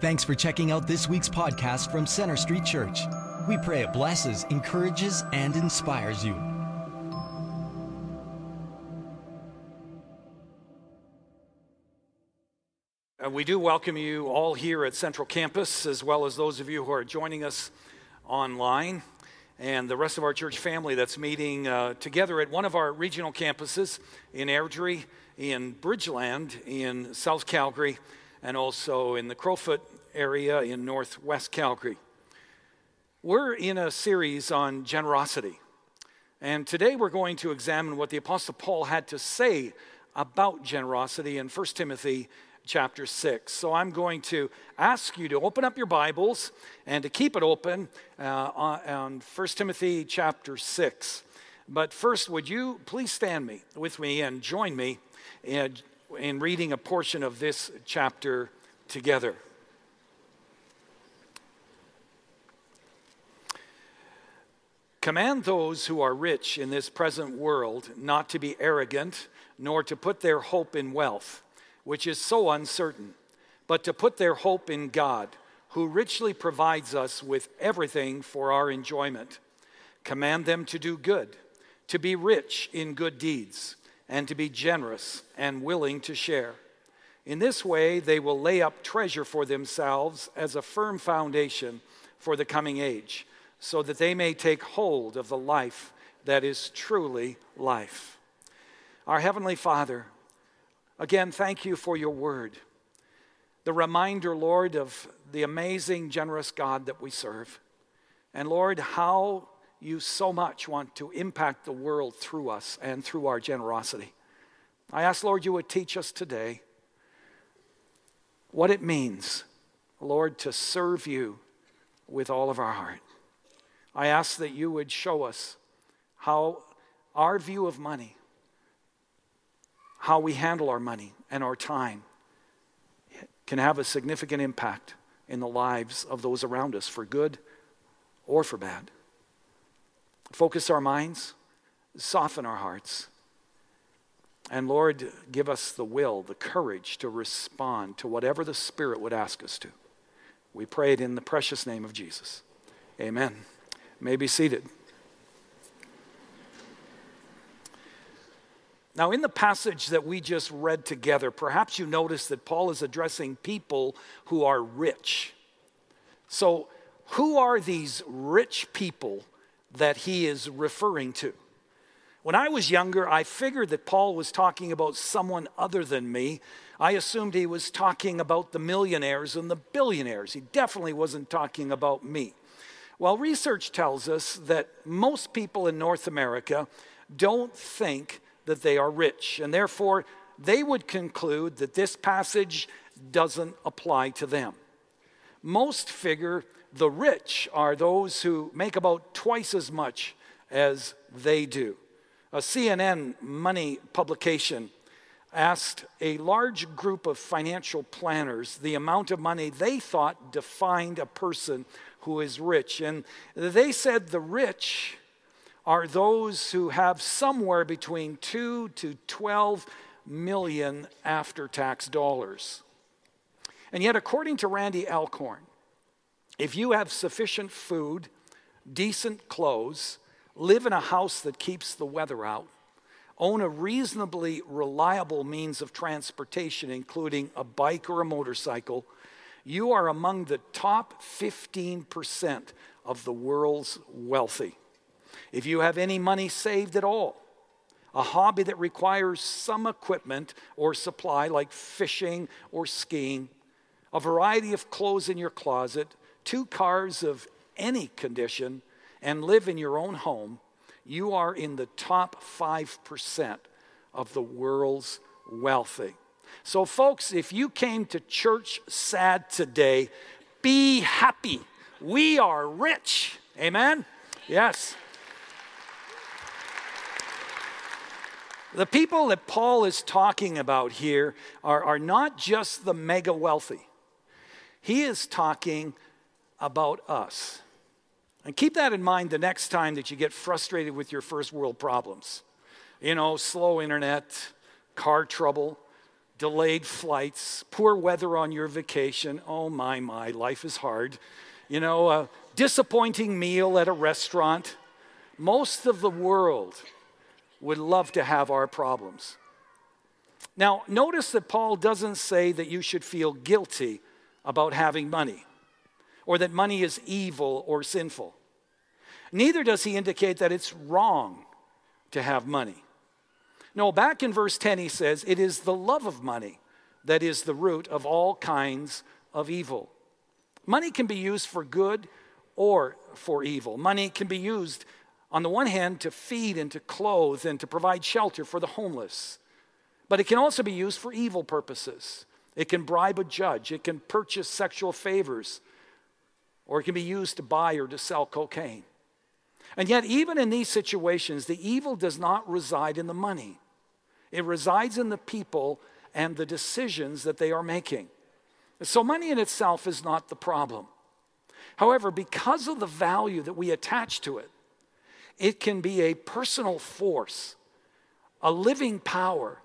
Thanks for checking out this week's podcast from Center Street Church. We pray it blesses, encourages, and inspires you. We do welcome you all here at Central Campus, as well as those of you who are joining us online, and the rest of our church family that's meeting uh, together at one of our regional campuses in Airdrie, in Bridgeland, in South Calgary, and also in the Crowfoot area in northwest Calgary. We're in a series on generosity, and today we're going to examine what the Apostle Paul had to say about generosity in 1 Timothy chapter 6. So I'm going to ask you to open up your Bibles and to keep it open uh, on 1 Timothy chapter 6. But first, would you please stand me with me and join me in, in reading a portion of this chapter together. Command those who are rich in this present world not to be arrogant, nor to put their hope in wealth which is so uncertain, but to put their hope in God, who richly provides us with everything for our enjoyment. Command them to do good, to be rich in good deeds, and to be generous and willing to share. In this way, they will lay up treasure for themselves as a firm foundation for the coming age, so that they may take hold of the life that is truly life. Our Heavenly Father, Again, thank you for your word. The reminder, Lord, of the amazing, generous God that we serve. And Lord, how you so much want to impact the world through us and through our generosity. I ask, Lord, you would teach us today what it means, Lord, to serve you with all of our heart. I ask that you would show us how our view of money how we handle our money and our time can have a significant impact in the lives of those around us for good or for bad. Focus our minds, soften our hearts, and Lord, give us the will, the courage to respond to whatever the Spirit would ask us to. We pray it in the precious name of Jesus. Amen. may be seated. Now, in the passage that we just read together, perhaps you notice that Paul is addressing people who are rich. So, who are these rich people that he is referring to? When I was younger, I figured that Paul was talking about someone other than me. I assumed he was talking about the millionaires and the billionaires. He definitely wasn't talking about me. Well, research tells us that most people in North America don't think that they are rich. And therefore, they would conclude that this passage doesn't apply to them. Most figure the rich are those who make about twice as much as they do. A CNN money publication asked a large group of financial planners the amount of money they thought defined a person who is rich. And they said the rich are those who have somewhere between 2 to 12 million after tax dollars. And yet, according to Randy Alcorn, if you have sufficient food, decent clothes, live in a house that keeps the weather out, own a reasonably reliable means of transportation, including a bike or a motorcycle, you are among the top 15% of the world's wealthy. If you have any money saved at all, a hobby that requires some equipment or supply like fishing or skiing, a variety of clothes in your closet, two cars of any condition, and live in your own home, you are in the top 5% of the world's wealthy. So, folks, if you came to church sad today, be happy. We are rich. Amen? Yes. The people that Paul is talking about here are, are not just the mega wealthy, he is talking about us. And keep that in mind the next time that you get frustrated with your first world problems. You know, slow internet, car trouble, delayed flights, poor weather on your vacation. Oh, my, my, life is hard. You know, a disappointing meal at a restaurant. Most of the world would love to have our problems. Now, notice that Paul doesn't say that you should feel guilty about having money or that money is evil or sinful. Neither does he indicate that it's wrong to have money. No, back in verse 10, he says, It is the love of money that is the root of all kinds of evil. Money can be used for good or for evil. Money can be used, on the one hand, to feed and to clothe and to provide shelter for the homeless. But it can also be used for evil purposes. It can bribe a judge, it can purchase sexual favors, or it can be used to buy or to sell cocaine. And yet, even in these situations, the evil does not reside in the money. It resides in the people and the decisions that they are making. So, money in itself is not the problem. However, because of the value that we attach to it, it can be a personal force, a living power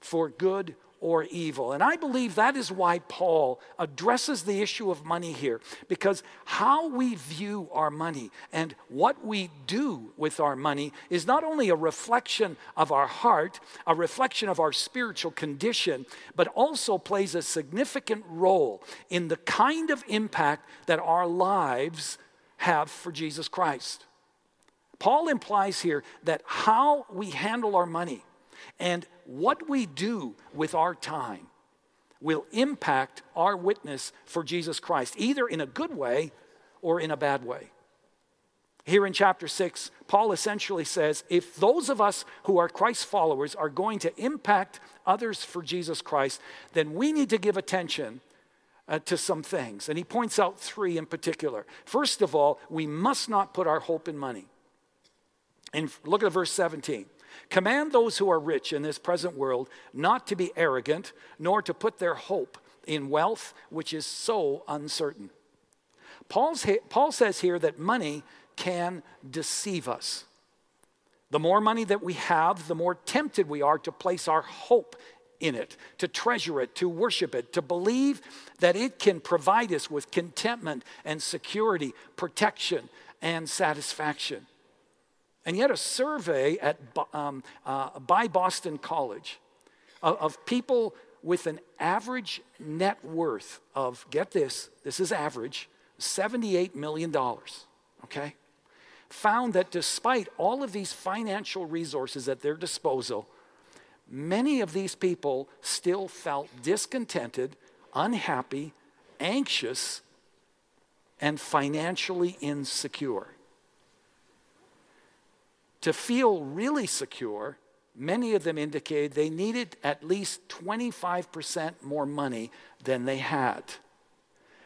for good or evil. And I believe that is why Paul addresses the issue of money here, because how we view our money and what we do with our money is not only a reflection of our heart, a reflection of our spiritual condition, but also plays a significant role in the kind of impact that our lives have for Jesus Christ. Paul implies here that how we handle our money and what we do with our time will impact our witness for Jesus Christ, either in a good way or in a bad way. Here in chapter 6, Paul essentially says if those of us who are Christ followers are going to impact others for Jesus Christ, then we need to give attention uh, to some things. And he points out three in particular. First of all, we must not put our hope in money. And look at verse 17. Command those who are rich in this present world not to be arrogant, nor to put their hope in wealth, which is so uncertain. Paul's, Paul says here that money can deceive us. The more money that we have, the more tempted we are to place our hope in it, to treasure it, to worship it, to believe that it can provide us with contentment and security, protection and satisfaction. And yet, a survey at, um, uh, by Boston College of, of people with an average net worth of, get this, this is average, $78 million, okay? Found that despite all of these financial resources at their disposal, many of these people still felt discontented, unhappy, anxious, and financially insecure. To feel really secure, many of them indicated they needed at least 25% more money than they had.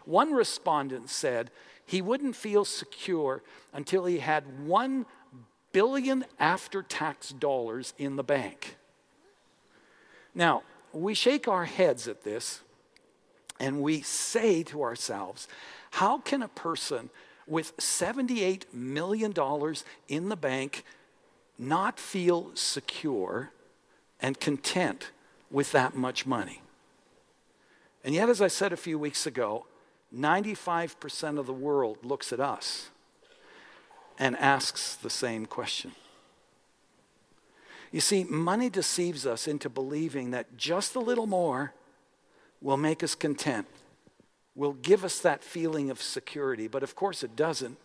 One respondent said he wouldn't feel secure until he had 1 billion after tax dollars in the bank. Now, we shake our heads at this and we say to ourselves, how can a person with $78 million in the bank not feel secure and content with that much money. And yet, as I said a few weeks ago, 95% of the world looks at us and asks the same question. You see, money deceives us into believing that just a little more will make us content, will give us that feeling of security. But of course, it doesn't.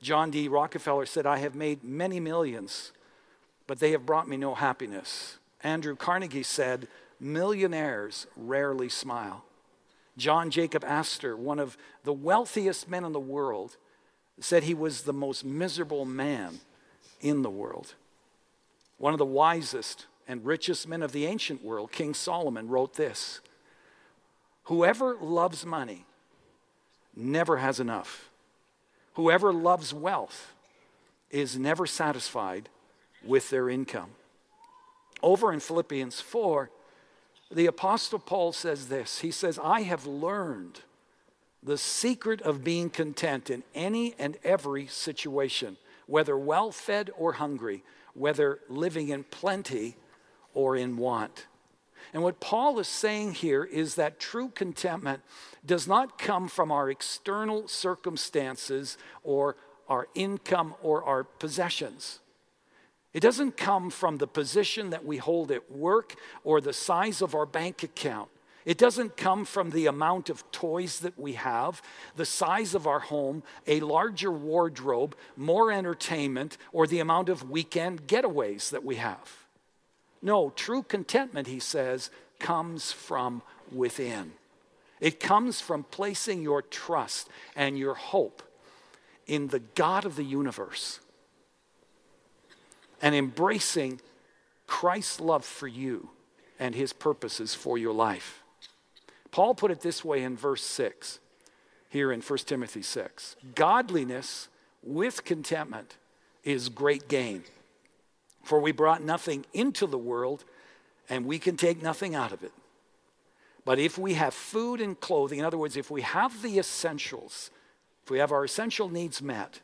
John D. Rockefeller said, I have made many millions, but they have brought me no happiness. Andrew Carnegie said, Millionaires rarely smile. John Jacob Astor, one of the wealthiest men in the world, said he was the most miserable man in the world. One of the wisest and richest men of the ancient world, King Solomon, wrote this Whoever loves money never has enough. Whoever loves wealth is never satisfied with their income. Over in Philippians 4, the Apostle Paul says this He says, I have learned the secret of being content in any and every situation, whether well fed or hungry, whether living in plenty or in want. And what Paul is saying here is that true contentment does not come from our external circumstances or our income or our possessions. It doesn't come from the position that we hold at work or the size of our bank account. It doesn't come from the amount of toys that we have, the size of our home, a larger wardrobe, more entertainment, or the amount of weekend getaways that we have. No, true contentment, he says, comes from within. It comes from placing your trust and your hope in the God of the universe and embracing Christ's love for you and his purposes for your life. Paul put it this way in verse 6 here in 1 Timothy 6 Godliness with contentment is great gain. For we brought nothing into the world, and we can take nothing out of it. But if we have food and clothing, in other words, if we have the essentials, if we have our essential needs met,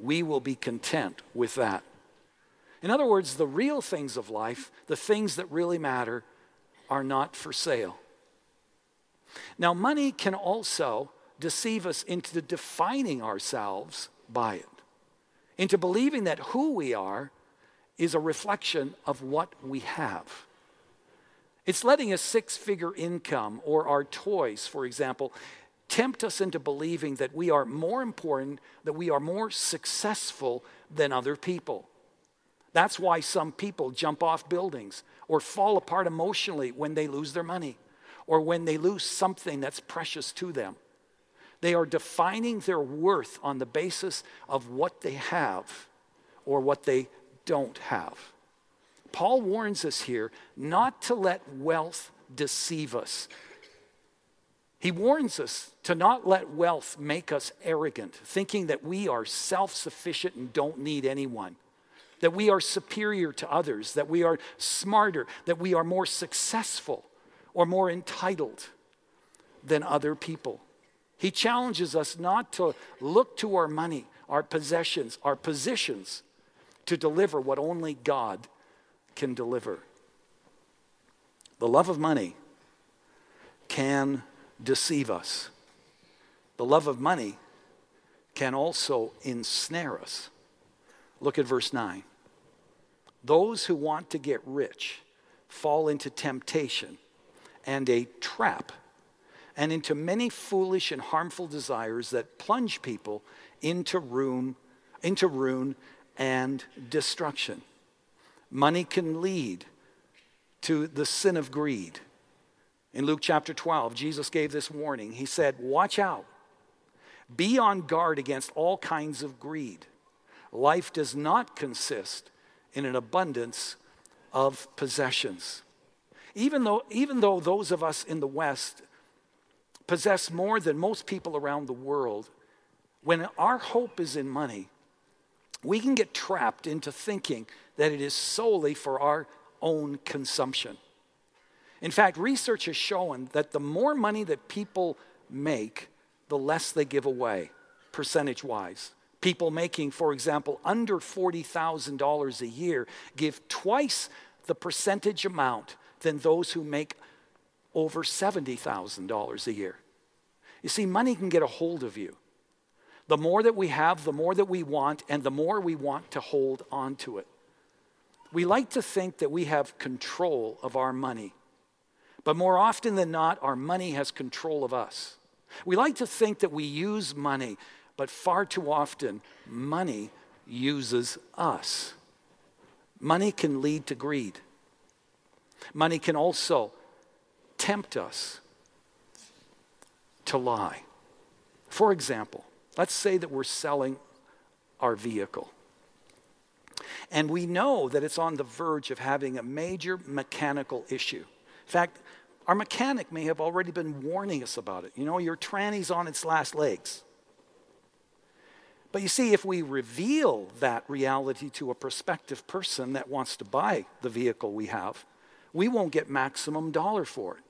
we will be content with that. In other words, the real things of life, the things that really matter, are not for sale. Now, money can also deceive us into defining ourselves by it, into believing that who we are is a reflection of what we have. It's letting a six figure income or our toys, for example, tempt us into believing that we are more important, that we are more successful than other people. That's why some people jump off buildings or fall apart emotionally when they lose their money or when they lose something that's precious to them. They are defining their worth on the basis of what they have or what they don't have. Paul warns us here not to let wealth deceive us. He warns us to not let wealth make us arrogant, thinking that we are self sufficient and don't need anyone, that we are superior to others, that we are smarter, that we are more successful or more entitled than other people. He challenges us not to look to our money, our possessions, our positions to deliver what only God can deliver. The love of money can deceive us. The love of money can also ensnare us. Look at verse 9. Those who want to get rich fall into temptation and a trap, and into many foolish and harmful desires that plunge people into ruin, into ruin and destruction. Money can lead to the sin of greed. In Luke chapter 12, Jesus gave this warning. He said, Watch out, be on guard against all kinds of greed. Life does not consist in an abundance of possessions. Even though, even though those of us in the West possess more than most people around the world, when our hope is in money, we can get trapped into thinking that it is solely for our own consumption. In fact, research has shown that the more money that people make, the less they give away, percentage wise. People making, for example, under $40,000 a year give twice the percentage amount than those who make over $70,000 a year. You see, money can get a hold of you. The more that we have, the more that we want, and the more we want to hold on to it. We like to think that we have control of our money, but more often than not, our money has control of us. We like to think that we use money, but far too often, money uses us. Money can lead to greed. Money can also tempt us to lie. For example, let's say that we're selling our vehicle. And we know that it's on the verge of having a major mechanical issue. In fact, our mechanic may have already been warning us about it. You know, your tranny's on its last legs. But you see, if we reveal that reality to a prospective person that wants to buy the vehicle we have, we won't get maximum dollar for it.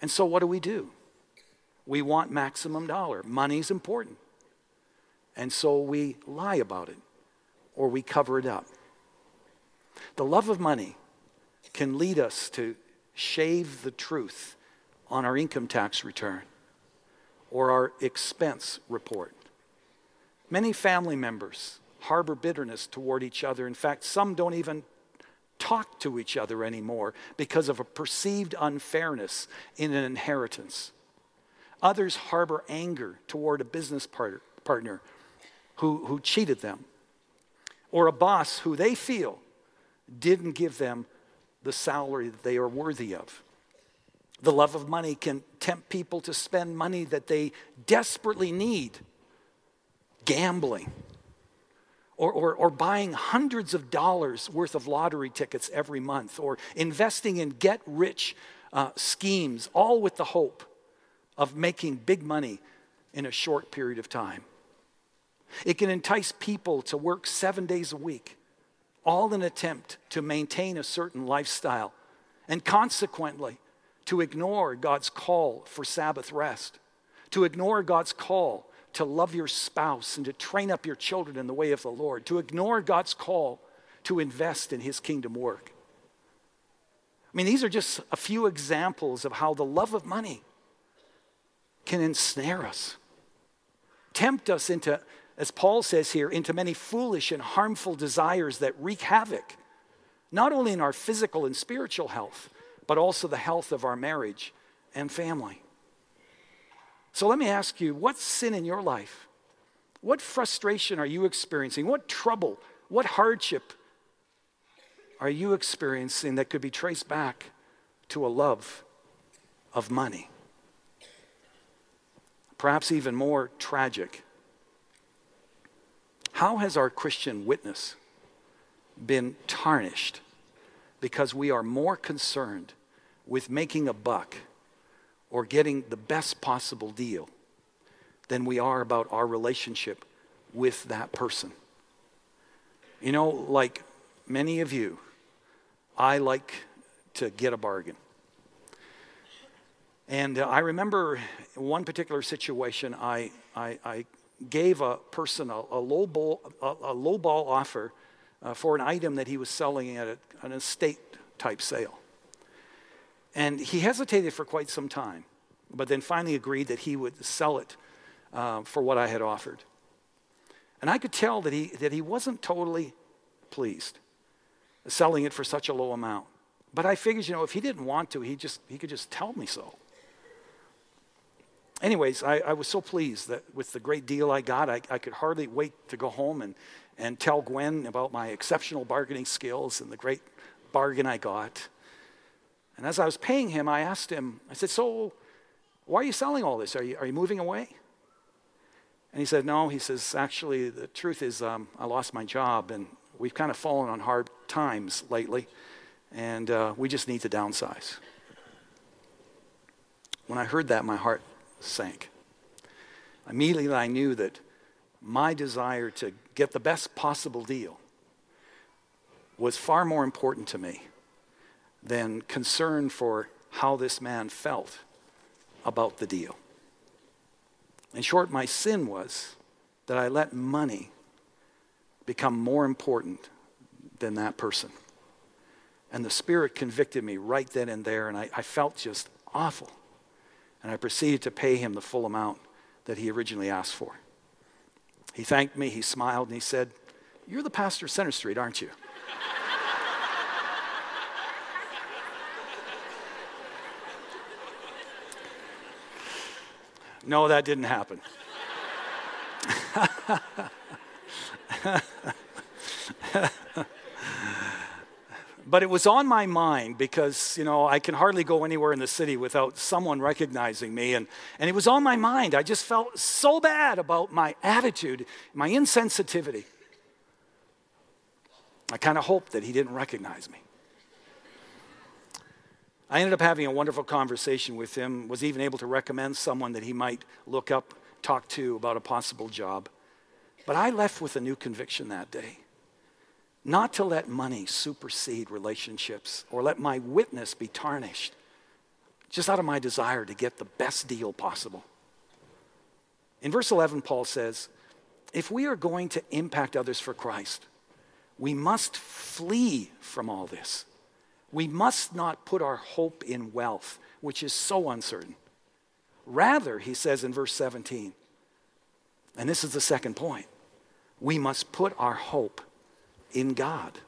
And so what do we do? We want maximum dollar. Money's important. And so we lie about it or we cover it up. The love of money can lead us to shave the truth on our income tax return or our expense report. Many family members harbor bitterness toward each other. In fact, some don't even talk to each other anymore because of a perceived unfairness in an inheritance. Others harbor anger toward a business partner who, who cheated them, or a boss who they feel didn't give them the salary that they are worthy of. The love of money can tempt people to spend money that they desperately need, gambling, or, or, or, buying hundreds of dollars worth of lottery tickets every month, or investing in get rich uh, schemes, all with the hope of making big money in a short period of time. It can entice people to work seven days a week, all in an attempt to maintain a certain lifestyle, and consequently, to ignore God's call for Sabbath rest, to ignore God's call to love your spouse and to train up your children in the way of the Lord, to ignore God's call to invest in His kingdom work. I mean, these are just a few examples of how the love of money can ensnare us, tempt us into, as Paul says here, into many foolish and harmful desires that wreak havoc, not only in our physical and spiritual health, but also the health of our marriage and family. So let me ask you what sin in your life? What frustration are you experiencing? What trouble, what hardship are you experiencing that could be traced back to a love of money? Perhaps even more tragic. How has our Christian witness been tarnished because we are more concerned with making a buck or getting the best possible deal than we are about our relationship with that person. You know, like many of you, I like to get a bargain. And uh, I remember one particular situation, I, I, I gave a person a, a low, ball, a, a low ball offer uh, for an item that he was selling at a, an estate type sale. And he hesitated for quite some time, but then finally agreed that he would sell it uh, for what I had offered. And I could tell that he, that he wasn't totally pleased selling it for such a low amount. But I figured, you know, if he didn't want to, he, just, he could just tell me so. Anyways, I, I was so pleased that with the great deal I got, I, I could hardly wait to go home and, and tell Gwen about my exceptional bargaining skills and the great bargain I got. And as I was paying him, I asked him, I said, So, why are you selling all this? Are you, are you moving away? And he said, No. He says, Actually, the truth is, um, I lost my job and we've kind of fallen on hard times lately, and uh, we just need to downsize. When I heard that, my heart sank. Immediately, I knew that my desire to get the best possible deal was far more important to me than concern for how this man felt about the deal. In short, my sin was that I let money become more important than that person. And the Spirit convicted me right then and there, and I, I felt just awful. And I proceeded to pay him the full amount that he originally asked for. He thanked me, he smiled, and he said, You're the pastor of Center Street, aren't you? no, that didn't happen. but it was on my mind because you know i can hardly go anywhere in the city without someone recognizing me and, and it was on my mind. I just felt so bad about my attitude my insensitivity. I kind of hoped that he didn't recognize me. I ended up having a wonderful conversation with him was even able to recommend someone that he might look up talk to about a possible job. But i left with a new conviction that day not to let money supersede relationships or let my witness be tarnished, just out of my desire to get the best deal possible. In verse 11, Paul says, if we are going to impact others for Christ, we must flee from all this. We must not put our hope in wealth, which is so uncertain. Rather, he says in verse 17, and this is the second point, we must put our hope in God.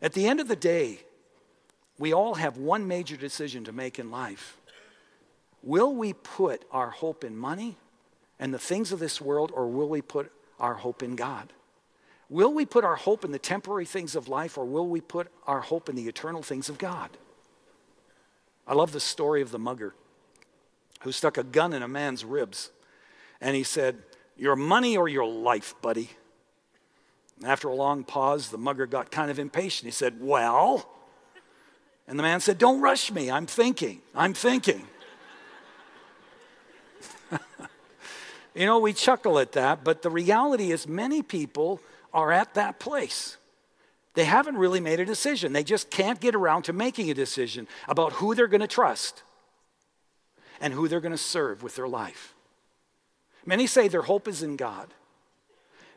At the end of the day, we all have one major decision to make in life. Will we put our hope in money and the things of this world, or will we put our hope in God? Will we put our hope in the temporary things of life or will we put our hope in the eternal things of God? I love the story of the mugger who stuck a gun in a man's ribs and he said, Your money or your life, buddy? After a long pause, the mugger got kind of impatient. He said, Well, and the man said, Don't rush me. I'm thinking. I'm thinking. you know, we chuckle at that, but the reality is, many people are at that place. They haven't really made a decision. They just can't get around to making a decision about who they're going to trust and who they're going to serve with their life. Many say their hope is in God,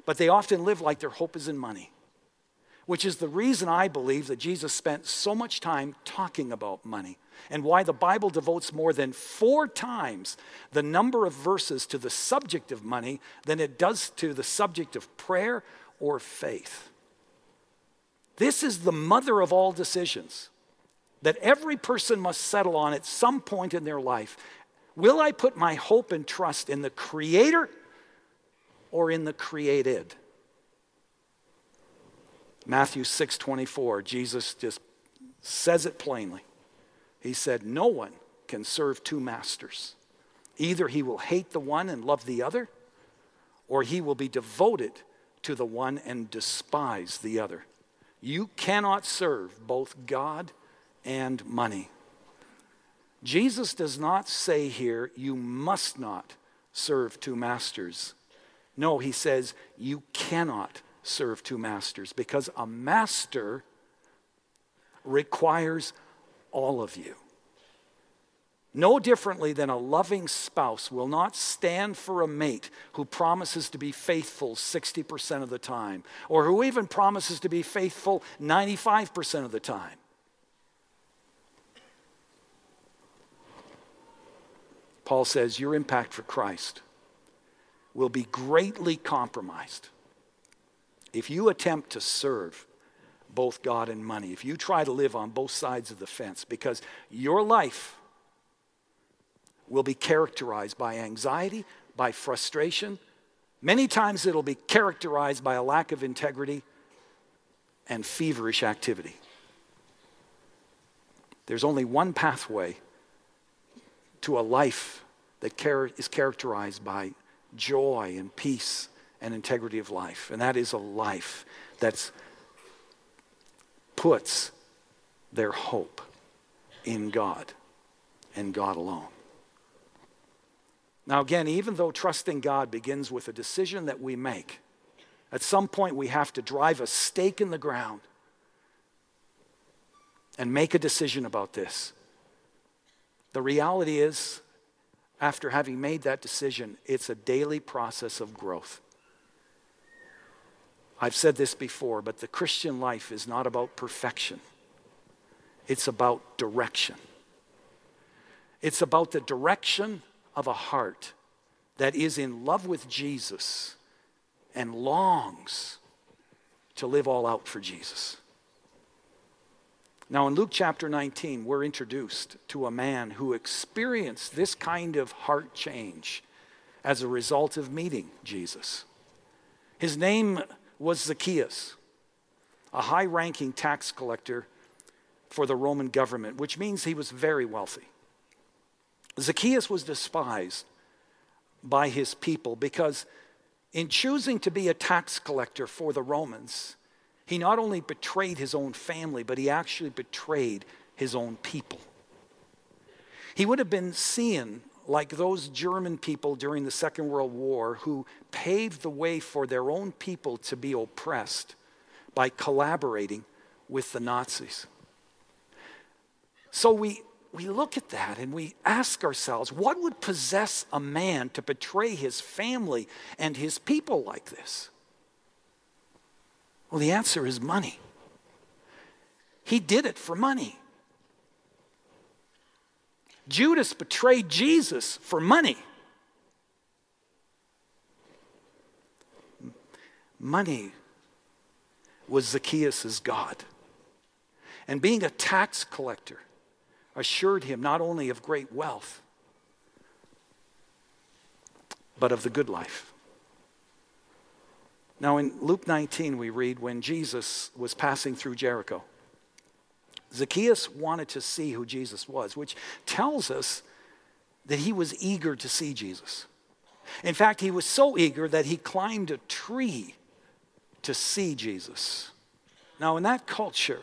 but they often live like their hope is in money, which is the reason I believe that Jesus spent so much time talking about money and why the Bible devotes more than four times the number of verses to the subject of money than it does to the subject of prayer or faith. This is the mother of all decisions that every person must settle on at some point in their life. Will I put my hope and trust in the Creator or in the created? Matthew 6 24, Jesus just says it plainly. He said, No one can serve two masters. Either he will hate the one and love the other, or he will be devoted to the one and despise the other. You cannot serve both God and money. Jesus does not say here, you must not serve two masters. No, he says, you cannot serve two masters because a master requires all of you. No differently than a loving spouse will not stand for a mate who promises to be faithful 60% of the time, or who even promises to be faithful 95% of the time. Paul says your impact for Christ will be greatly compromised if you attempt to serve both God and money, if you try to live on both sides of the fence, because your life will be characterized by anxiety, by frustration. Many times it'll be characterized by a lack of integrity and feverish activity. There's only one pathway to a life that is characterized by joy and peace and integrity of life, and that is a life that puts their hope in God and God alone. Now, again, even though trusting God begins with a decision that we make, at some point we have to drive a stake in the ground and make a decision about this. The reality is, after having made that decision, it's a daily process of growth. I've said this before, but the Christian life is not about perfection, it's about direction. It's about the direction of a heart that is in love with Jesus and longs to live all out for Jesus. Now, in Luke chapter 19, we're introduced to a man who experienced this kind of heart change as a result of meeting Jesus. His name was Zacchaeus, a high ranking tax collector for the Roman government, which means he was very wealthy. Zacchaeus was despised by his people because, in choosing to be a tax collector for the Romans, he not only betrayed his own family, but he actually betrayed his own people. He would have been seen like those German people during the Second World War who paved the way for their own people to be oppressed by collaborating with the Nazis. So we we look at that and we ask ourselves, what would possess a man to betray his family and his people like this? Well, the answer is money. he did it for money. Judas betrayed Jesus for money. Money was Zacchaeus' God. And being a tax collector assured him not only of great wealth, but of the good life. Now, in Luke 19, we read when Jesus was passing through Jericho, Zacchaeus wanted to see who Jesus was, which tells us that he was eager to see Jesus. In fact, he was so eager that he climbed a tree to see Jesus. Now, in that culture,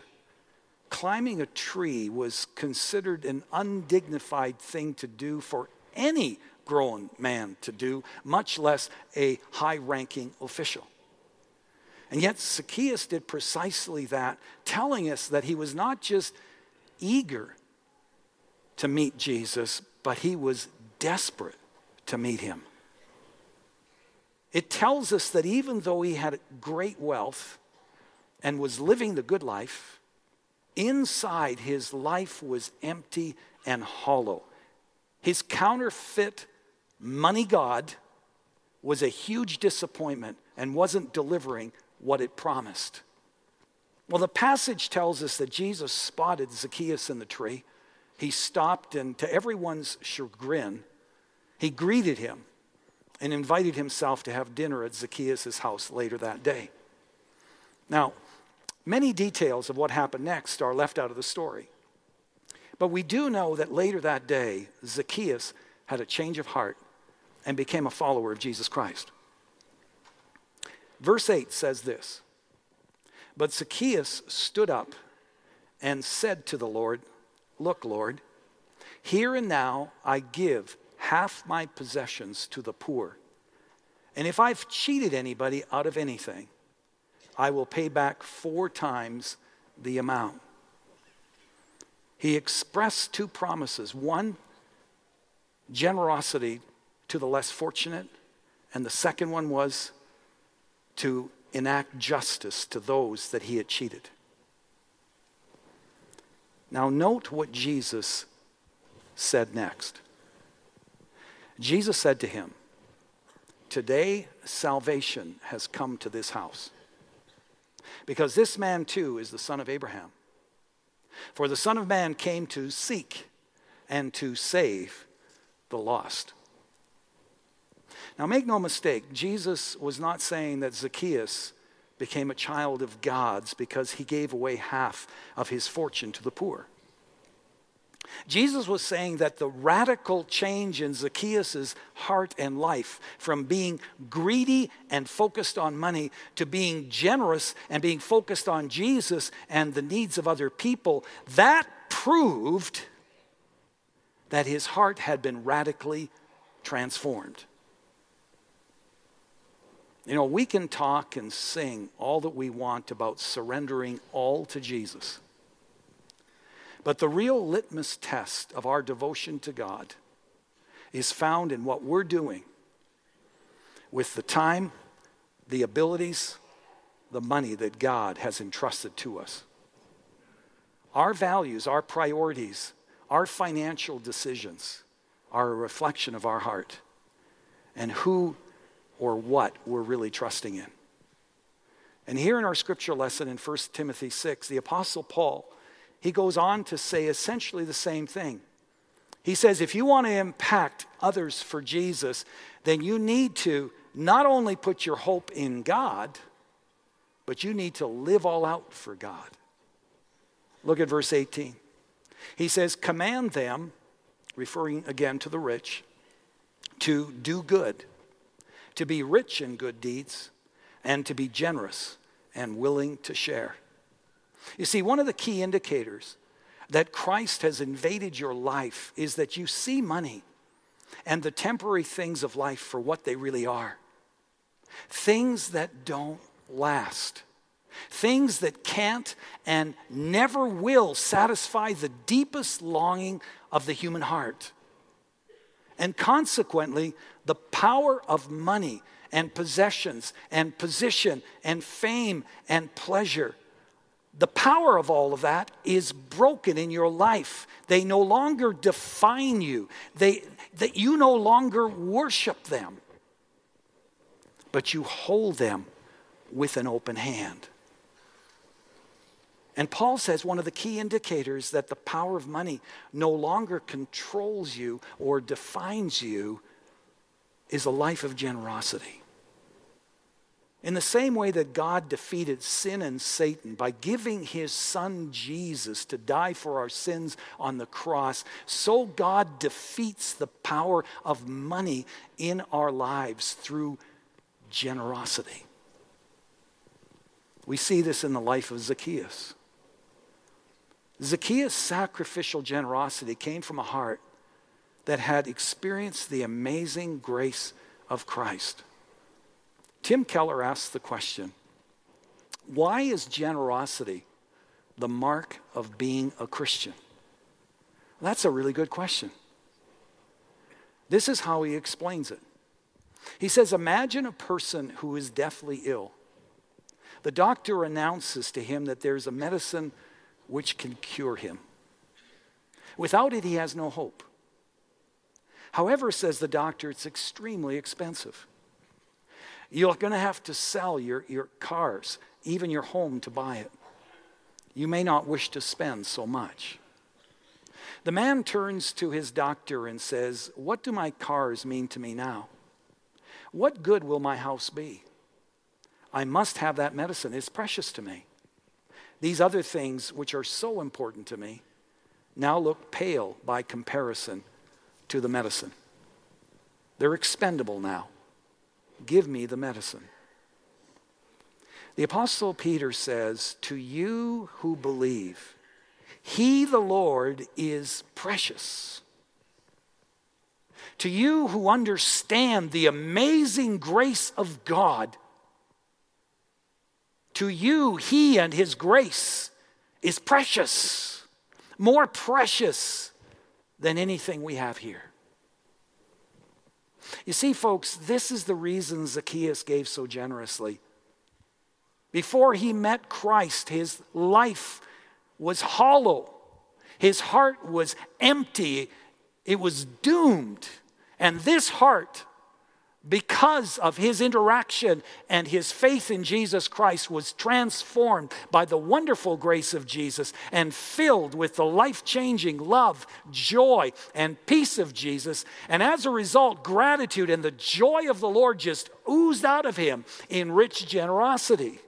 climbing a tree was considered an undignified thing to do for any grown man to do, much less a high ranking official. And yet, Zacchaeus did precisely that, telling us that he was not just eager to meet Jesus, but he was desperate to meet him. It tells us that even though he had great wealth and was living the good life, inside his life was empty and hollow. His counterfeit money God was a huge disappointment and wasn't delivering what it promised. Well, the passage tells us that Jesus spotted Zacchaeus in the tree. He stopped, and to everyone's chagrin, he greeted him and invited himself to have dinner at Zacchaeus' house later that day. Now, many details of what happened next are left out of the story. But we do know that later that day, Zacchaeus had a change of heart and became a follower of Jesus Christ. Verse 8 says this But Zacchaeus stood up and said to the Lord, Look, Lord, here and now I give half my possessions to the poor. And if I've cheated anybody out of anything, I will pay back four times the amount. He expressed two promises one, generosity to the less fortunate, and the second one was to enact justice to those that he had cheated. Now, note what Jesus said next. Jesus said to him, Today salvation has come to this house, because this man too is the son of Abraham. For the Son of Man came to seek and to save the lost. Now, make no mistake, Jesus was not saying that Zacchaeus became a child of God's because he gave away half of his fortune to the poor. Jesus was saying that the radical change in Zacchaeus' heart and life from being greedy and focused on money to being generous and being focused on Jesus and the needs of other people, that proved that his heart had been radically transformed. You know, we can talk and sing all that we want about surrendering all to Jesus. But the real litmus test of our devotion to God is found in what we're doing with the time, the abilities, the money that God has entrusted to us. Our values, our priorities, our financial decisions are a reflection of our heart and who or what we're really trusting in. And here in our scripture lesson in 1 Timothy 6, the Apostle Paul, he goes on to say essentially the same thing. He says, if you want to impact others for Jesus, then you need to not only put your hope in God, but you need to live all out for God. Look at verse 18. He says, Command them, referring again to the rich, to do good to be rich in good deeds, and to be generous and willing to share. You see, one of the key indicators that Christ has invaded your life is that you see money and the temporary things of life for what they really are things that don't last. Things that can't and never will satisfy the deepest longing of the human heart. And consequently, the power of money and possessions and position and fame and pleasure the power of all of that is broken in your life. They no longer define you. They, that you no longer worship them, but you hold them with an open hand. And Paul says one of the key indicators that the power of money no longer controls you or defines you is a life of generosity. In the same way that God defeated sin and Satan by giving his son Jesus to die for our sins on the cross, so God defeats the power of money in our lives through generosity. We see this in the life of Zacchaeus. Zacchaeus' sacrificial generosity came from a heart that had experienced the amazing grace of Christ. Tim Keller asks the question why is generosity the mark of being a Christian? That's a really good question. This is how he explains it. He says, Imagine a person who is deathly ill. The doctor announces to him that there's a medicine which can cure him. Without it, he has no hope. However, says the doctor, it's extremely expensive. You're going to have to sell your, your cars, even your home, to buy it. You may not wish to spend so much. The man turns to his doctor and says, What do my cars mean to me now? What good will my house be? I must have that medicine. It's precious to me. These other things, which are so important to me, now look pale by comparison to the medicine. They're expendable now. Give me the medicine. The Apostle Peter says, To you who believe, He, the Lord, is precious. To you who understand the amazing grace of God, to you, He and His grace is precious, more precious than anything we have here. You see, folks, this is the reason Zacchaeus gave so generously. Before he met Christ, his life was hollow, his heart was empty, it was doomed. And this heart because of his interaction and his faith in Jesus Christ, was transformed by the wonderful grace of Jesus and filled with the life changing love, joy, and peace of Jesus. And as a result, gratitude and the joy of the Lord just oozed out of him in rich generosity.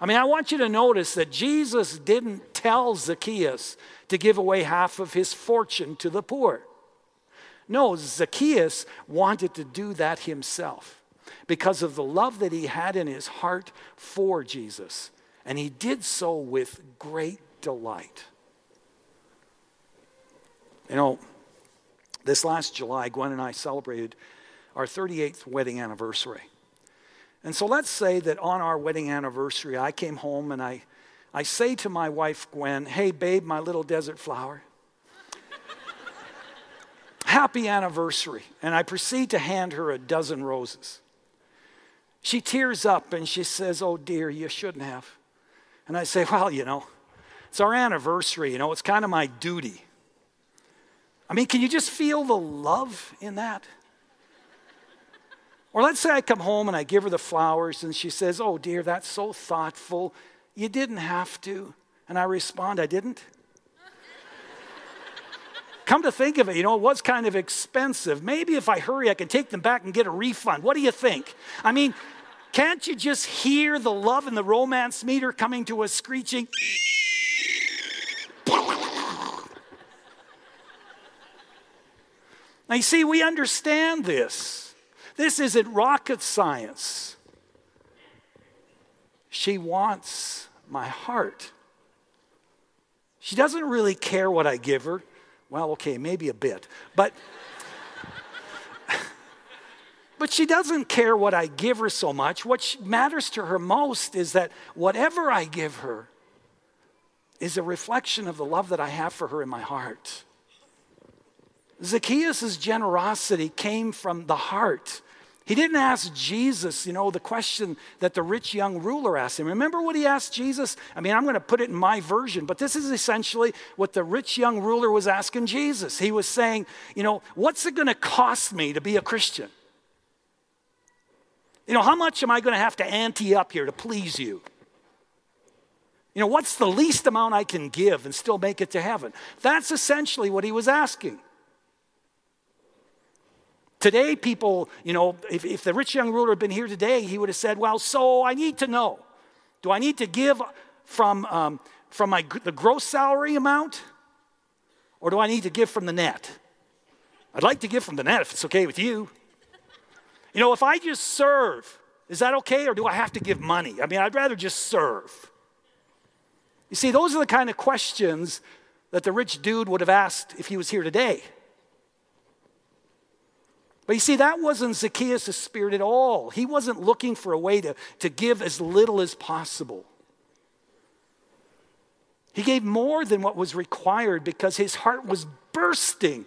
I mean, I want you to notice that Jesus didn't tell Zacchaeus to give away half of his fortune to the poor. No, Zacchaeus wanted to do that himself because of the love that he had in his heart for Jesus. And he did so with great delight. You know, this last July, Gwen and I celebrated our 38th wedding anniversary. And so let's say that on our wedding anniversary, I came home and I, I say to my wife, Gwen, hey, babe, my little desert flower, happy anniversary. And I proceed to hand her a dozen roses. She tears up and she says, Oh dear, you shouldn't have. And I say, Well, you know, it's our anniversary, you know, it's kind of my duty. I mean, can you just feel the love in that? Or let's say I come home and I give her the flowers and she says, Oh dear, that's so thoughtful. You didn't have to. And I respond, I didn't. Come to think of it, you know, it was kind of expensive. Maybe if I hurry, I can take them back and get a refund. What do you think? I mean, can't you just hear the love and the romance meter coming to a screeching? Now, you see, we understand this. This isn't rocket science. She wants my heart. She doesn't really care what I give her. Well, okay, maybe a bit. But but she doesn't care what I give her so much. What matters to her most is that whatever I give her is a reflection of the love that I have for her in my heart. Zacchaeus' generosity came from the heart. He didn't ask Jesus, you know, the question that the rich young ruler asked him. Remember what he asked Jesus? I mean, I'm going to put it in my version, but this is essentially what the rich young ruler was asking Jesus. He was saying, you know, what's it going to cost me to be a Christian? You know, how much am I going to have to ante up here to please you? You know, what's the least amount I can give and still make it to heaven? That's essentially what he was asking. Today, people, you know, if, if the rich young ruler had been here today, he would have said, Well, so I need to know do I need to give from, um, from my, the gross salary amount or do I need to give from the net? I'd like to give from the net if it's okay with you. You know, if I just serve, is that okay or do I have to give money? I mean, I'd rather just serve. You see, those are the kind of questions that the rich dude would have asked if he was here today. But you see, that wasn't Zacchaeus' spirit at all. He wasn't looking for a way to, to give as little as possible. He gave more than what was required because his heart was bursting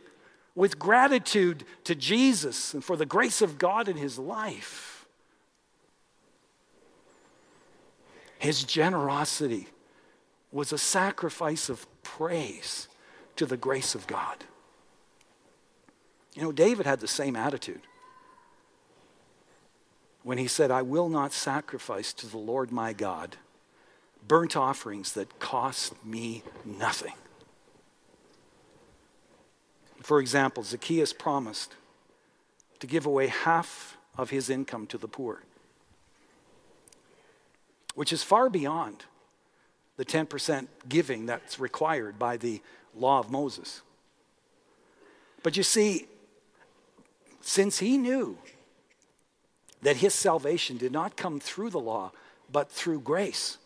with gratitude to Jesus and for the grace of God in his life. His generosity was a sacrifice of praise to the grace of God. You know, David had the same attitude when he said, I will not sacrifice to the Lord my God burnt offerings that cost me nothing. For example, Zacchaeus promised to give away half of his income to the poor, which is far beyond the 10% giving that's required by the law of Moses. But you see, since he knew that his salvation did not come through the law, but through grace,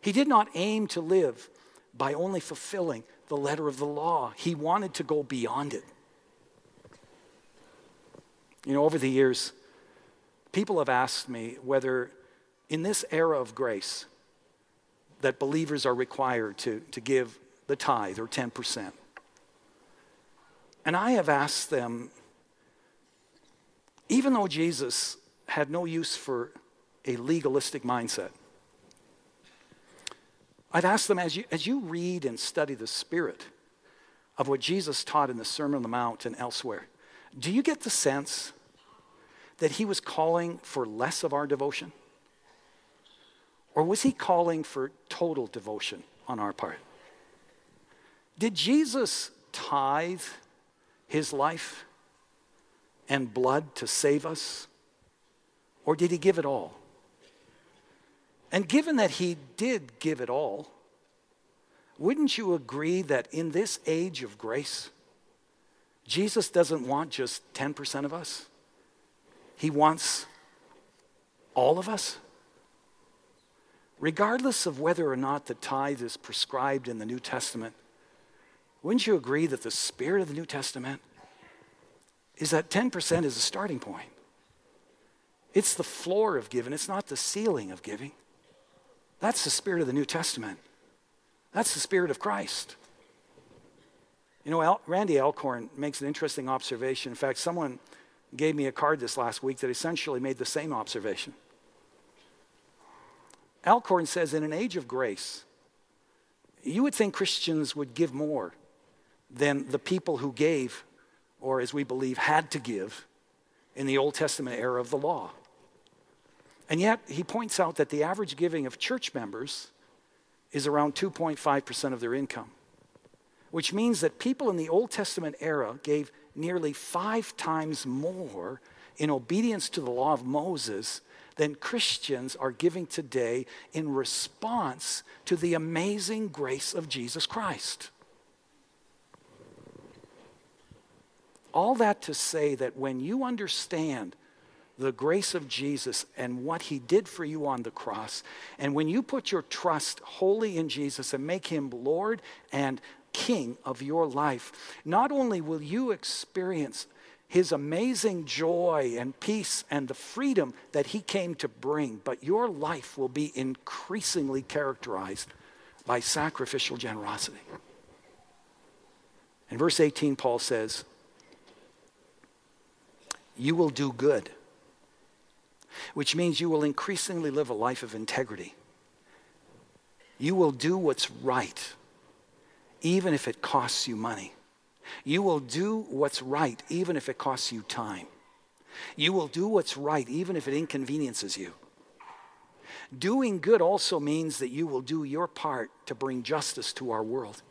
he did not aim to live by only fulfilling the letter of the law. He wanted to go beyond it. You know, over the years, people have asked me whether in this era of grace, that believers are required to, to give the tithe or 10%. And I have asked them, even though Jesus had no use for a legalistic mindset, I've asked them as you, as you read and study the spirit of what Jesus taught in the Sermon on the Mount and elsewhere, do you get the sense that he was calling for less of our devotion? Or was he calling for total devotion on our part? Did Jesus tithe his life and blood to save us? Or did he give it all? And given that he did give it all, wouldn't you agree that in this age of grace, Jesus doesn't want just 10% of us? He wants all of us? regardless of whether or not the tithe is prescribed in the New Testament, wouldn't you agree that the spirit of the New Testament is that 10% is a starting point? It's the floor of giving, it's not the ceiling of giving. That's the spirit of the New Testament. That's the spirit of Christ. You know, Al- Randy Alcorn makes an interesting observation. In fact, someone gave me a card this last week that essentially made the same observation. Alcorn says, in an age of grace, you would think Christians would give more than the people who gave, or as we believe, had to give in the Old Testament era of the law. And yet, he points out that the average giving of church members is around 2.5% of their income, which means that people in the Old Testament era gave nearly five times more in obedience to the law of Moses than Christians are giving today in response to the amazing grace of Jesus Christ. All that to say that when you understand the grace of Jesus and what he did for you on the cross, and when you put your trust wholly in Jesus and make him Lord and King of your life, not only will you experience his amazing joy and peace and the freedom that he came to bring, but your life will be increasingly characterized by sacrificial generosity. In verse 18, Paul says, You will do good which means you will increasingly live a life of integrity. You will do what's right, even if it costs you money. You will do what's right, even if it costs you time. You will do what's right, even if it inconveniences you. Doing good also means that you will do your part to bring justice to our world.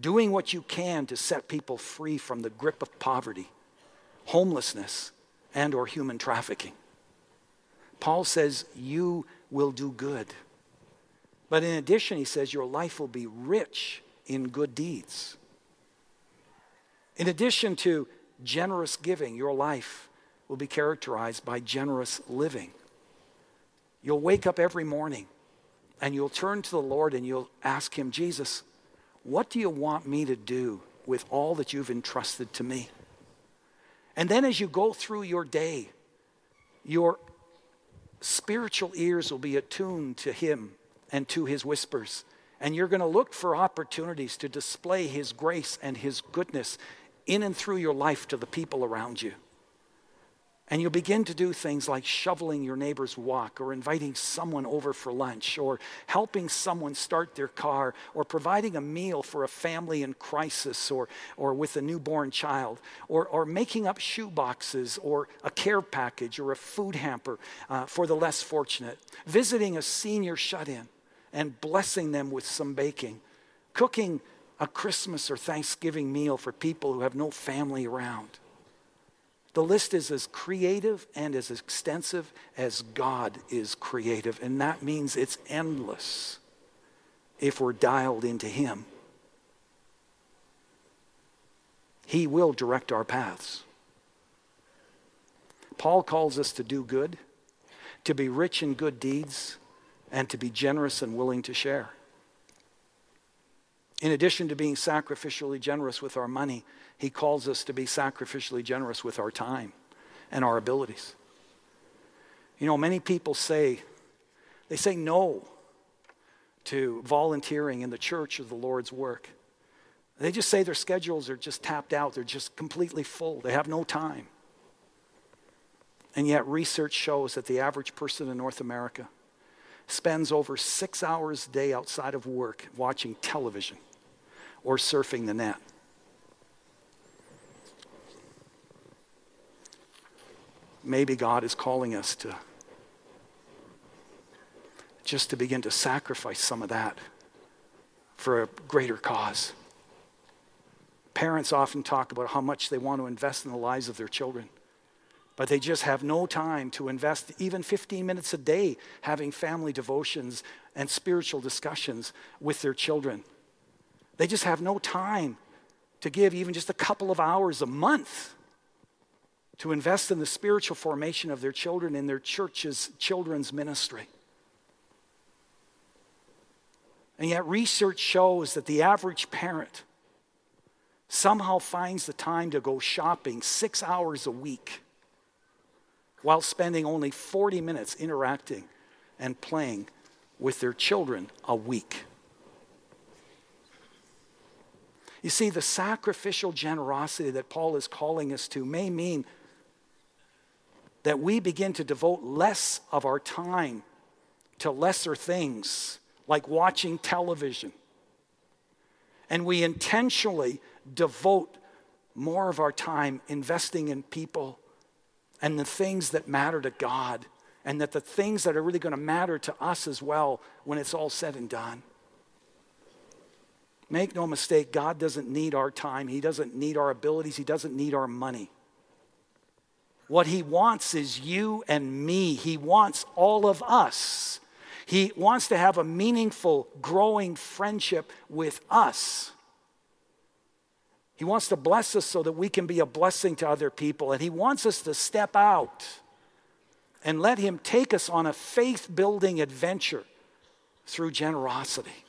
Doing what you can to set people free from the grip of poverty, homelessness, and or human trafficking. Paul says you will do good. But in addition, he says your life will be rich in good deeds. In addition to generous giving, your life will be characterized by generous living. You'll wake up every morning and you'll turn to the Lord and you'll ask Him, Jesus, what do you want me to do with all that you've entrusted to me? And then as you go through your day, your spiritual ears will be attuned to Him and to His whispers. And you're going to look for opportunities to display His grace and His goodness in and through your life to the people around you. And you'll begin to do things like shoveling your neighbor's walk, or inviting someone over for lunch, or helping someone start their car, or providing a meal for a family in crisis, or, or with a newborn child, or, or making up shoe boxes, or a care package, or a food hamper uh, for the less fortunate, visiting a senior shut in and blessing them with some baking, cooking a Christmas or Thanksgiving meal for people who have no family around the list is as creative and as extensive as God is creative, and that means it's endless if we're dialed into Him. He will direct our paths. Paul calls us to do good, to be rich in good deeds, and to be generous and willing to share. In addition to being sacrificially generous with our money, he calls us to be sacrificially generous with our time and our abilities. You know, many people say, they say no to volunteering in the church or the Lord's work. They just say their schedules are just tapped out, they're just completely full, they have no time. And yet, research shows that the average person in North America spends over six hours a day outside of work watching television or surfing the net. Maybe God is calling us to just to begin to sacrifice some of that for a greater cause. Parents often talk about how much they want to invest in the lives of their children, but they just have no time to invest even 15 minutes a day having family devotions and spiritual discussions with their children. They just have no time to give even just a couple of hours a month to invest in the spiritual formation of their children in their church's children's ministry. And yet, research shows that the average parent somehow finds the time to go shopping six hours a week while spending only 40 minutes interacting and playing with their children a week. You see, the sacrificial generosity that Paul is calling us to may mean that we begin to devote less of our time to lesser things like watching television. And we intentionally devote more of our time investing in people and the things that matter to God, and that the things that are really going to matter to us as well when it's all said and done. Make no mistake, God doesn't need our time, He doesn't need our abilities, He doesn't need our money. What he wants is you and me. He wants all of us. He wants to have a meaningful, growing friendship with us. He wants to bless us so that we can be a blessing to other people. And He wants us to step out and let Him take us on a faith building adventure through generosity.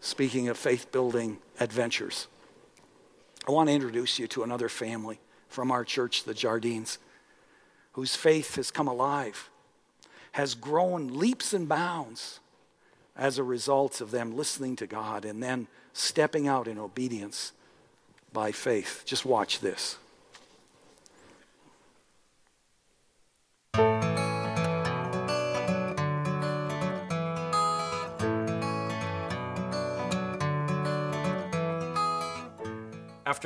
Speaking of faith building adventures, I want to introduce you to another family from our church, the Jardines, whose faith has come alive, has grown leaps and bounds as a result of them listening to God and then stepping out in obedience by faith. Just watch this.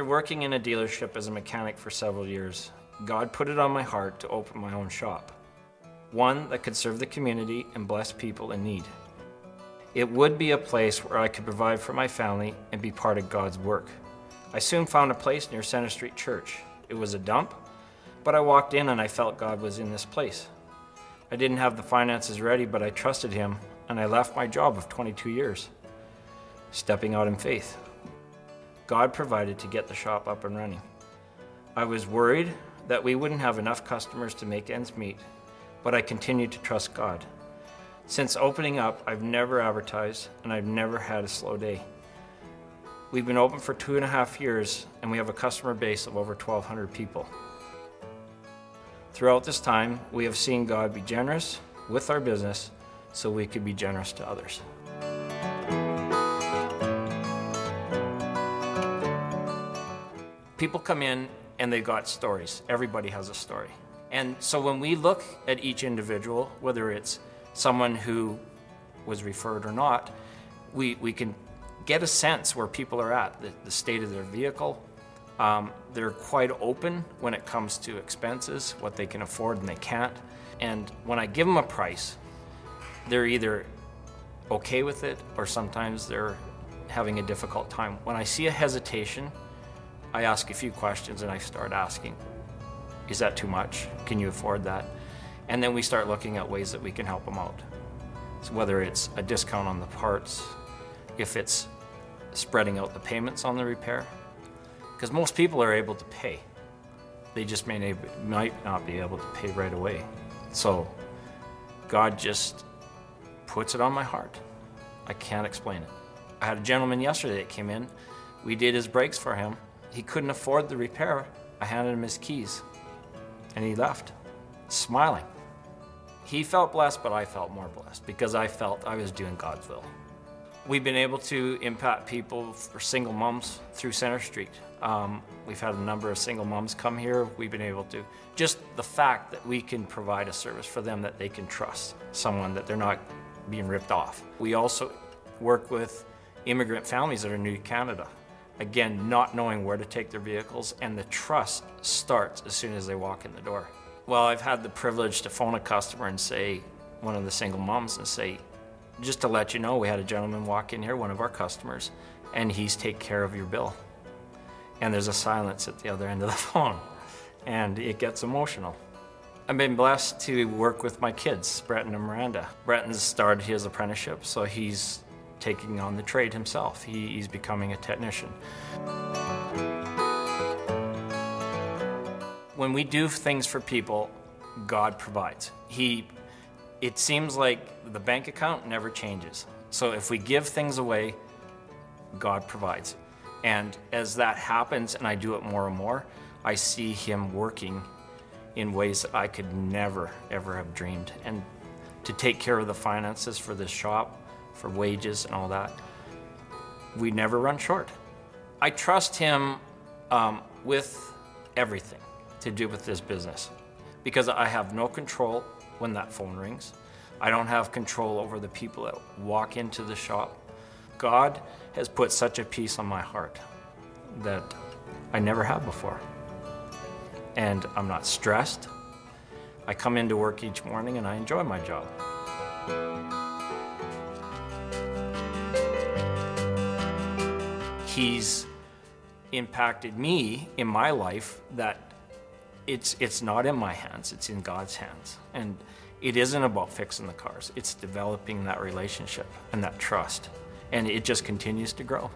Working in a dealership as a mechanic for several years, God put it on my heart to open my own shop, one that could serve the community and bless people in need. It would be a place where I could provide for my family and be part of God's work. I soon found a place near Center Street Church. It was a dump, but I walked in and I felt God was in this place. I didn't have the finances ready, but I trusted Him and I left my job of 22 years, stepping out in faith. God provided to get the shop up and running. I was worried that we wouldn't have enough customers to make ends meet, but I continued to trust God. Since opening up, I've never advertised and I've never had a slow day. We've been open for two and a half years and we have a customer base of over 1,200 people. Throughout this time, we have seen God be generous with our business so we could be generous to others. People come in and they've got stories. Everybody has a story. And so when we look at each individual, whether it's someone who was referred or not, we, we can get a sense where people are at, the, the state of their vehicle. Um, they're quite open when it comes to expenses, what they can afford and they can't. And when I give them a price, they're either okay with it or sometimes they're having a difficult time. When I see a hesitation, I ask a few questions and I start asking, is that too much? Can you afford that? And then we start looking at ways that we can help them out. So whether it's a discount on the parts, if it's spreading out the payments on the repair, because most people are able to pay. They just may might not be able to pay right away. So God just puts it on my heart. I can't explain it. I had a gentleman yesterday that came in. We did his brakes for him he couldn't afford the repair. I handed him his keys and he left, smiling. He felt blessed, but I felt more blessed because I felt I was doing God's will. We've been able to impact people for single moms through Center Street. Um, we've had a number of single moms come here. We've been able to, just the fact that we can provide a service for them that they can trust, someone that they're not being ripped off. We also work with immigrant families that are new to Canada again, not knowing where to take their vehicles, and the trust starts as soon as they walk in the door. Well, I've had the privilege to phone a customer and say, one of the single moms, and say, just to let you know, we had a gentleman walk in here, one of our customers, and he's take care of your bill. And there's a silence at the other end of the phone, and it gets emotional. I've been blessed to work with my kids, Breton and Miranda. Breton's started his apprenticeship, so he's taking on the trade himself. He, he's becoming a technician. When we do things for people, God provides. He, it seems like the bank account never changes. So if we give things away, God provides. And as that happens and I do it more and more, I see Him working in ways that I could never, ever have dreamed. And to take care of the finances for this shop, for wages and all that. We never run short. I trust him um, with everything to do with this business because I have no control when that phone rings. I don't have control over the people that walk into the shop. God has put such a peace on my heart that I never have before. And I'm not stressed. I come into work each morning and I enjoy my job. He's impacted me in my life that it's it's not in my hands it's in god's hands. And it isn't about fixing the cars it's developing that relationship and that trust. And it just continues to grow.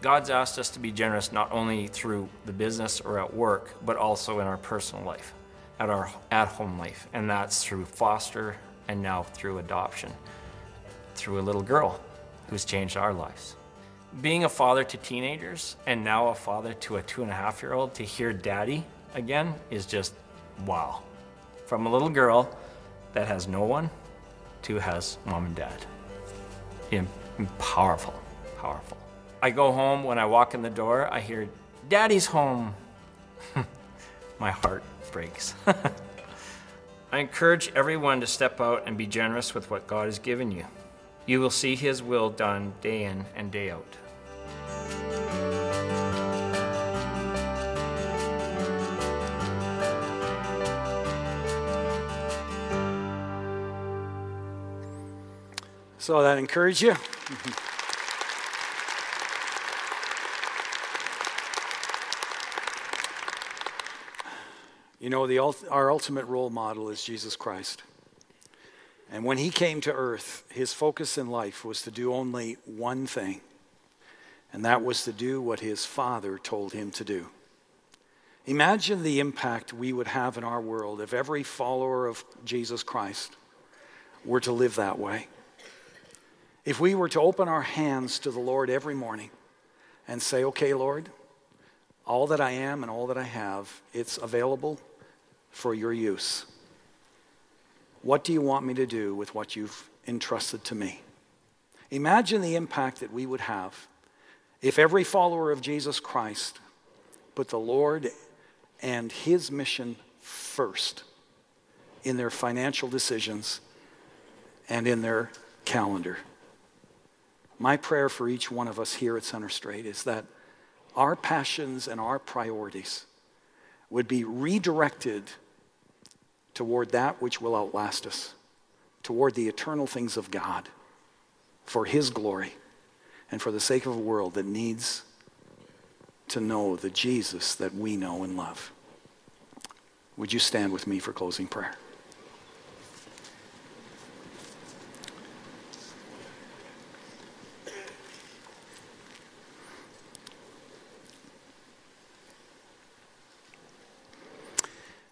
God's asked us to be generous not only through the business or at work but also in our personal life at our at home life. And that's through foster and now through adoption through a little girl who's changed our lives being a father to teenagers and now a father to a two and a half year old to hear daddy again is just wow. From a little girl that has no one to has mom and dad. In, powerful, powerful. I go home, when I walk in the door, I hear, Daddy's home. My heart breaks. I encourage everyone to step out and be generous with what God has given you. You will see His will done day in and day out. So that encourage you? you know, the, our ultimate role model is Jesus Christ. And when he came to earth, his focus in life was to do only one thing and that was to do what his Father told him to do. Imagine the impact we would have in our world if every follower of Jesus Christ were to live that way. If we were to open our hands to the Lord every morning and say, Okay, Lord, all that I am and all that I have, it's available for your use. What do you want me to do with what you've entrusted to me? Imagine the impact that we would have if every follower of Jesus Christ put the Lord and his mission first in their financial decisions and in their calendar. My prayer for each one of us here at Center Street is that our passions and our priorities would be redirected toward that which will outlast us, toward the eternal things of God, for His glory, and for the sake of a world that needs to know the Jesus that we know and love. Would you stand with me for closing prayer?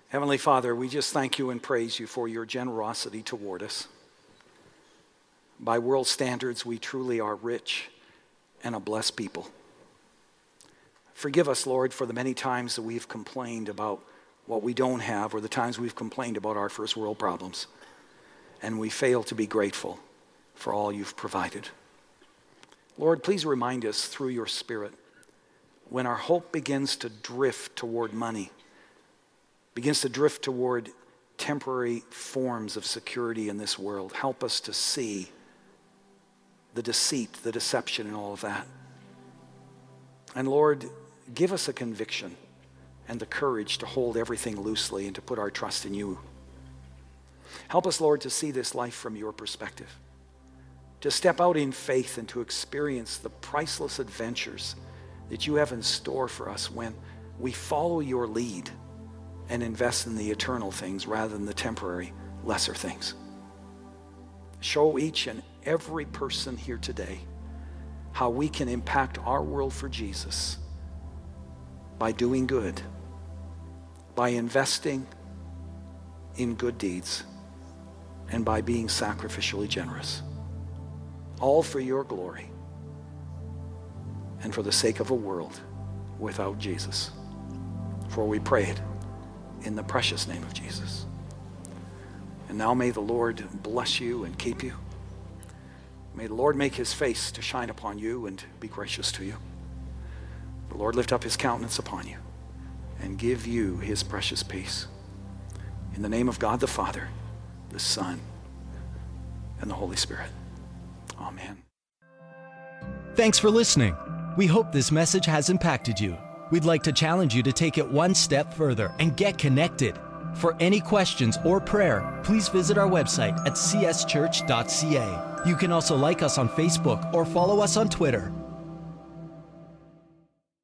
Heavenly Father, we just thank you and praise you for your generosity toward us. By world standards, we truly are rich and a blessed people. Forgive us, Lord, for the many times that we've complained about what we don't have or the times we've complained about our first world problems. And we fail to be grateful for all you've provided. Lord, please remind us through your Spirit when our hope begins to drift toward money begins to drift toward temporary forms of security in this world. Help us to see the deceit, the deception, and all of that. And Lord, give us a conviction and the courage to hold everything loosely and to put our trust in you. Help us, Lord, to see this life from your perspective, to step out in faith and to experience the priceless adventures that you have in store for us when we follow your lead and invest in the eternal things rather than the temporary, lesser things. Show each and every person here today how we can impact our world for Jesus by doing good, by investing in good deeds, and by being sacrificially generous. All for your glory and for the sake of a world without Jesus. For we pray it in the precious name of Jesus. And now may the Lord bless you and keep you. May the Lord make his face to shine upon you and be gracious to you. The Lord lift up his countenance upon you and give you his precious peace. In the name of God the Father, the Son, and the Holy Spirit. Amen. Thanks for listening. We hope this message has impacted you. We'd like to challenge you to take it one step further and get connected. For any questions or prayer, please visit our website at cschurch.ca. You can also like us on Facebook or follow us on Twitter.